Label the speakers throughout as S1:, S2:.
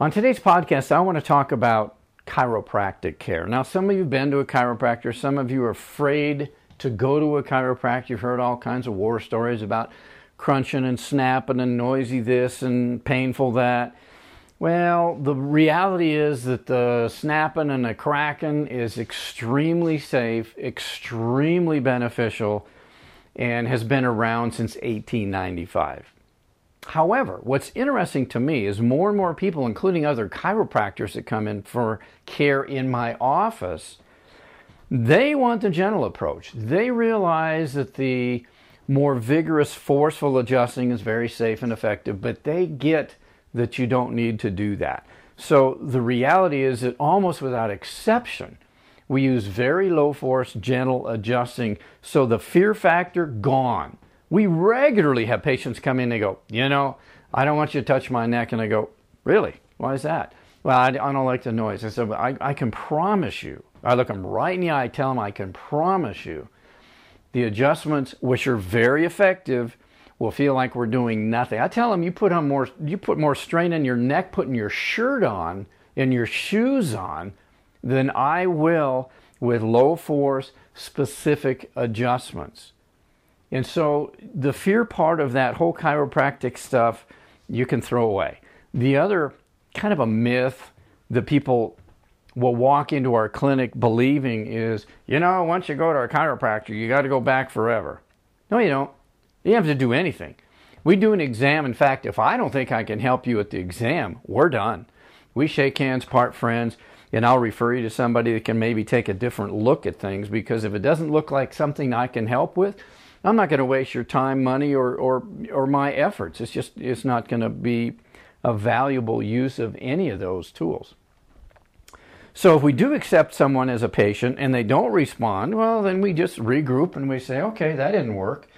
S1: On today's podcast, I want to talk about chiropractic care. Now, some of you have been to a chiropractor, some of you are afraid to go to a chiropractor. You've heard all kinds of war stories about crunching and snapping and noisy this and painful that. Well, the reality is that the snapping and the cracking is extremely safe, extremely beneficial, and has been around since 1895. However, what's interesting to me is more and more people, including other chiropractors that come in for care in my office, they want the gentle approach. They realize that the more vigorous, forceful adjusting is very safe and effective, but they get that you don't need to do that. So the reality is that almost without exception, we use very low force, gentle adjusting. So the fear factor gone. We regularly have patients come in and they go, you know, I don't want you to touch my neck. And I go, really? Why is that? Well, I, I don't like the noise. I said, I, I can promise you. I look them right in the eye, I tell them I can promise you the adjustments, which are very effective, will feel like we're doing nothing. I tell them you put on more, you put more strain in your neck putting your shirt on and your shoes on than I will with low force specific adjustments. And so the fear part of that whole chiropractic stuff you can throw away. The other kind of a myth that people will walk into our clinic believing is, you know, once you go to a chiropractor, you got to go back forever. No, you don't. You have to do anything. We do an exam. In fact, if I don't think I can help you at the exam, we're done. We shake hands, part friends, and I'll refer you to somebody that can maybe take a different look at things because if it doesn't look like something I can help with, I'm not going to waste your time, money, or, or, or my efforts. It's just, it's not going to be a valuable use of any of those tools. So if we do accept someone as a patient and they don't respond, well, then we just regroup and we say, okay, that didn't work.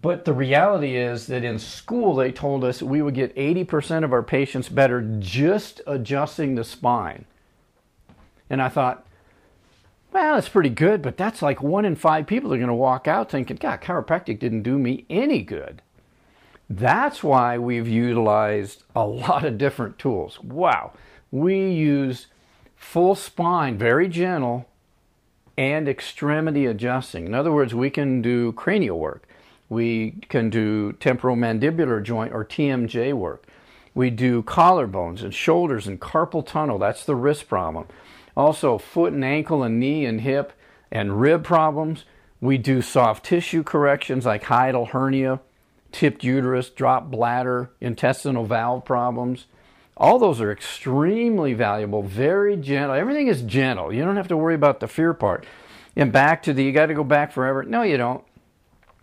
S1: But the reality is that in school, they told us we would get 80% of our patients better just adjusting the spine. And I thought, well, that's pretty good, but that's like one in five people are going to walk out thinking, God, chiropractic didn't do me any good. That's why we've utilized a lot of different tools. Wow. We use full spine, very gentle, and extremity adjusting. In other words, we can do cranial work. We can do temporomandibular joint or TMJ work. We do collarbones and shoulders and carpal tunnel. That's the wrist problem. Also, foot and ankle and knee and hip and rib problems. We do soft tissue corrections like hiatal hernia, tipped uterus, drop bladder, intestinal valve problems. All those are extremely valuable, very gentle. Everything is gentle. You don't have to worry about the fear part. And back to the you got to go back forever. No, you don't.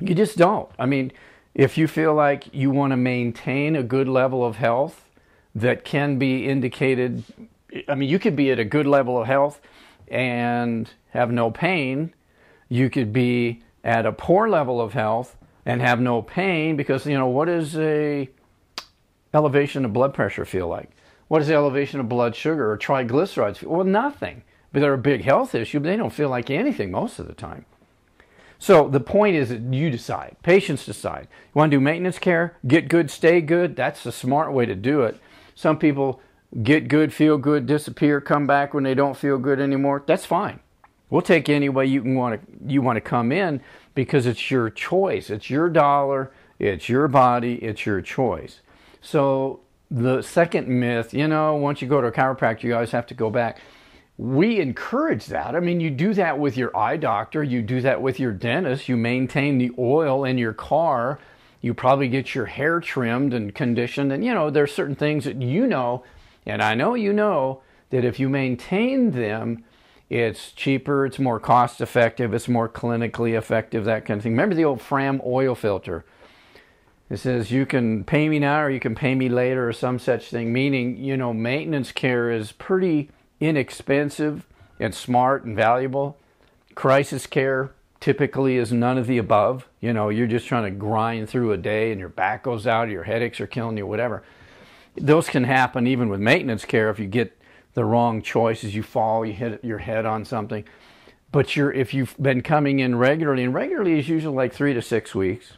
S1: You just don't. I mean, if you feel like you want to maintain a good level of health that can be indicated, I mean, you could be at a good level of health and have no pain. You could be at a poor level of health and have no pain because, you know, what is a elevation of blood pressure feel like? What does the elevation of blood sugar or triglycerides feel? Well, nothing. But they're a big health issue, but they don't feel like anything most of the time. So the point is that you decide. Patients decide. You want to do maintenance care? Get good, stay good. That's the smart way to do it. Some people get good, feel good, disappear, come back when they don't feel good anymore. That's fine. We'll take any way you can want to you want to come in because it's your choice. It's your dollar, it's your body, it's your choice. So the second myth, you know, once you go to a chiropractor, you always have to go back. We encourage that. I mean, you do that with your eye doctor, you do that with your dentist, you maintain the oil in your car, you probably get your hair trimmed and conditioned. And, you know, there's certain things that you know, and I know you know, that if you maintain them, it's cheaper, it's more cost effective, it's more clinically effective, that kind of thing. Remember the old Fram oil filter? It says you can pay me now or you can pay me later or some such thing, meaning, you know, maintenance care is pretty inexpensive and smart and valuable. Crisis care typically is none of the above. You know, you're just trying to grind through a day and your back goes out, your headaches are killing you, whatever. Those can happen even with maintenance care if you get the wrong choices, you fall, you hit your head on something. But you're, if you've been coming in regularly, and regularly is usually like three to six weeks,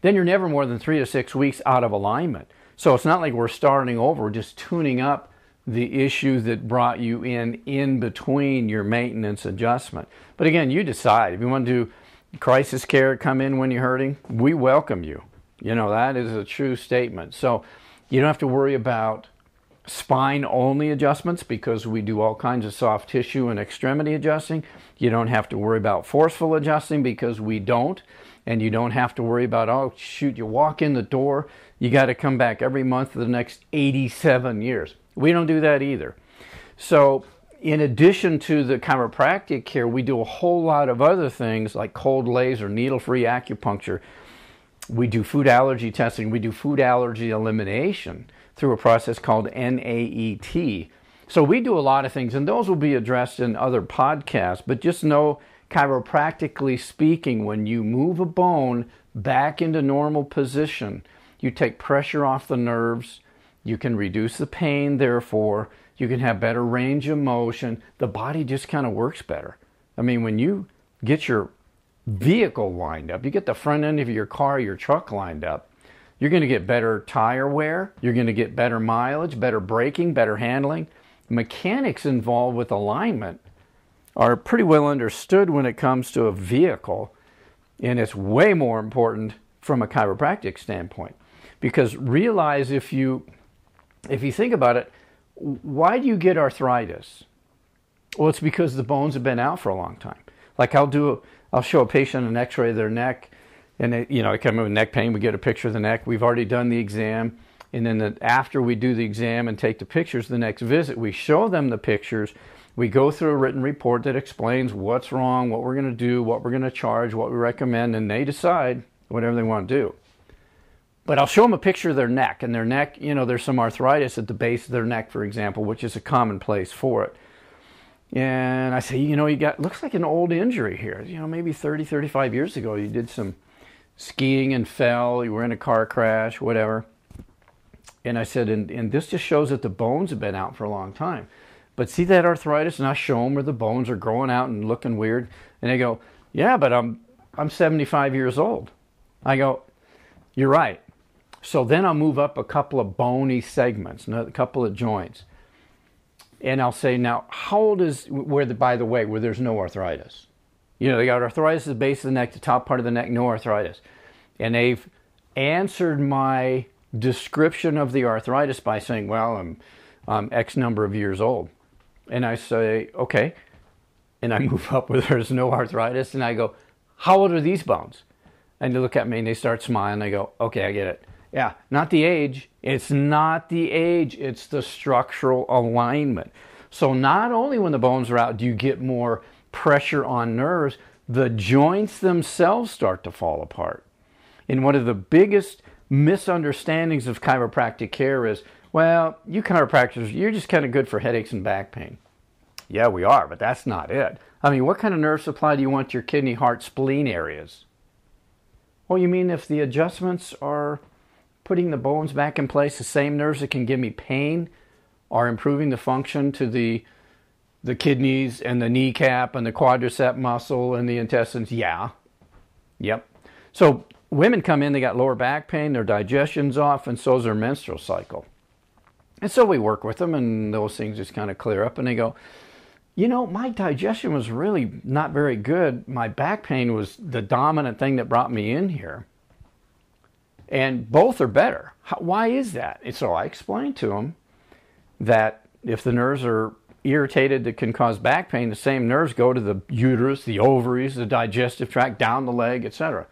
S1: then you're never more than three to six weeks out of alignment. So it's not like we're starting over, we're just tuning up the issue that brought you in in between your maintenance adjustment. But again, you decide. If you want to do crisis care, come in when you're hurting, we welcome you. You know, that is a true statement. So you don't have to worry about spine only adjustments because we do all kinds of soft tissue and extremity adjusting. You don't have to worry about forceful adjusting because we don't. And you don't have to worry about, oh, shoot, you walk in the door, you got to come back every month for the next 87 years. We don't do that either. So, in addition to the chiropractic care, we do a whole lot of other things like cold laser, needle free acupuncture. We do food allergy testing, we do food allergy elimination through a process called NAET. So we do a lot of things, and those will be addressed in other podcasts. But just know, chiropractically speaking, when you move a bone back into normal position, you take pressure off the nerves, you can reduce the pain, therefore, you can have better range of motion. The body just kind of works better. I mean, when you get your vehicle lined up, you get the front end of your car, your truck lined up, you're going to get better tire wear, you're going to get better mileage, better braking, better handling. Mechanics involved with alignment are pretty well understood when it comes to a vehicle, and it's way more important from a chiropractic standpoint. Because realize if you if you think about it, why do you get arthritis? Well, it's because the bones have been out for a long time. Like I'll do, I'll show a patient an X-ray of their neck, and it, you know, I come in with neck pain. We get a picture of the neck. We've already done the exam, and then the, after we do the exam and take the pictures, the next visit we show them the pictures. We go through a written report that explains what's wrong, what we're going to do, what we're going to charge, what we recommend, and they decide whatever they want to do. But I'll show them a picture of their neck, and their neck, you know, there's some arthritis at the base of their neck, for example, which is a common place for it. And I say, you know, you got, looks like an old injury here. You know, maybe 30, 35 years ago, you did some skiing and fell, you were in a car crash, whatever. And I said, and, and this just shows that the bones have been out for a long time. But see that arthritis? And I show them where the bones are growing out and looking weird. And they go, yeah, but I'm, I'm 75 years old. I go, you're right. So then I'll move up a couple of bony segments, a couple of joints. And I'll say, now, how old is, where the, by the way, where there's no arthritis? You know, they got arthritis at the base of the neck, the top part of the neck, no arthritis. And they've answered my description of the arthritis by saying, well, I'm, I'm X number of years old. And I say, okay. And I move up where there's no arthritis. And I go, how old are these bones? And they look at me and they start smiling. I go, okay, I get it. Yeah, not the age. It's not the age, it's the structural alignment. So, not only when the bones are out do you get more pressure on nerves, the joints themselves start to fall apart. And one of the biggest misunderstandings of chiropractic care is well, you chiropractors, you're just kind of good for headaches and back pain. Yeah, we are, but that's not it. I mean, what kind of nerve supply do you want your kidney, heart, spleen areas? Well, you mean if the adjustments are putting the bones back in place, the same nerves that can give me pain are improving the function to the the kidneys and the kneecap and the quadricep muscle and the intestines. Yeah. Yep. So women come in, they got lower back pain, their digestion's off, and so is their menstrual cycle. And so we work with them, and those things just kind of clear up, and they go, you know, my digestion was really not very good. My back pain was the dominant thing that brought me in here and both are better. How, why is that? And so I explained to them that if the nerves are irritated that can cause back pain, the same nerves go to the uterus, the ovaries, the digestive tract, down the leg, etc.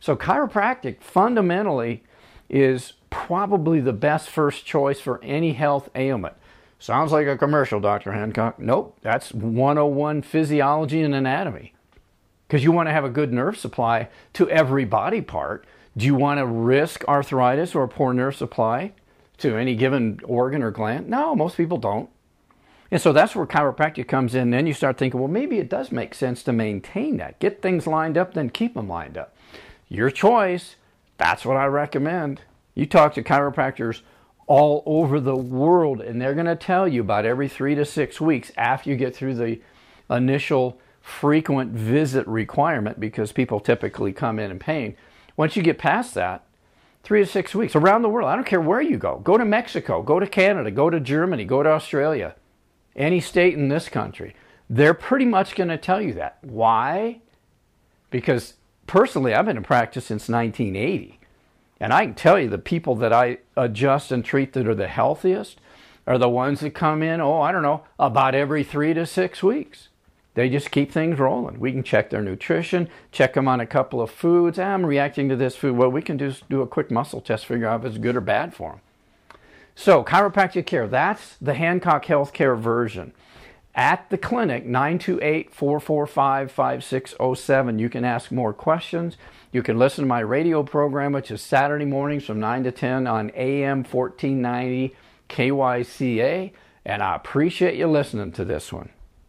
S1: So chiropractic fundamentally is probably the best first choice for any health ailment. Sounds like a commercial, Dr. Hancock. Nope, that's 101 physiology and anatomy. Because you want to have a good nerve supply to every body part do you want to risk arthritis or poor nerve supply to any given organ or gland? No, most people don't. And so that's where chiropractic comes in. Then you start thinking, well, maybe it does make sense to maintain that. Get things lined up, then keep them lined up. Your choice. That's what I recommend. You talk to chiropractors all over the world, and they're going to tell you about every three to six weeks after you get through the initial frequent visit requirement because people typically come in in pain once you get past that, three to six weeks around the world. I don't care where you go. Go to Mexico, go to Canada, go to Germany, go to Australia, any state in this country. They're pretty much going to tell you that. Why? Because personally, I've been in practice since 1980. And I can tell you the people that I adjust and treat that are the healthiest are the ones that come in, oh, I don't know, about every three to six weeks. They just keep things rolling. We can check their nutrition, check them on a couple of foods. Ah, I'm reacting to this food. Well, we can just do a quick muscle test, figure out if it's good or bad for them. So, chiropractic care, that's the Hancock Healthcare version. At the clinic, 928 445 5607, you can ask more questions. You can listen to my radio program, which is Saturday mornings from 9 to 10 on AM 1490 KYCA. And I appreciate you listening to this one.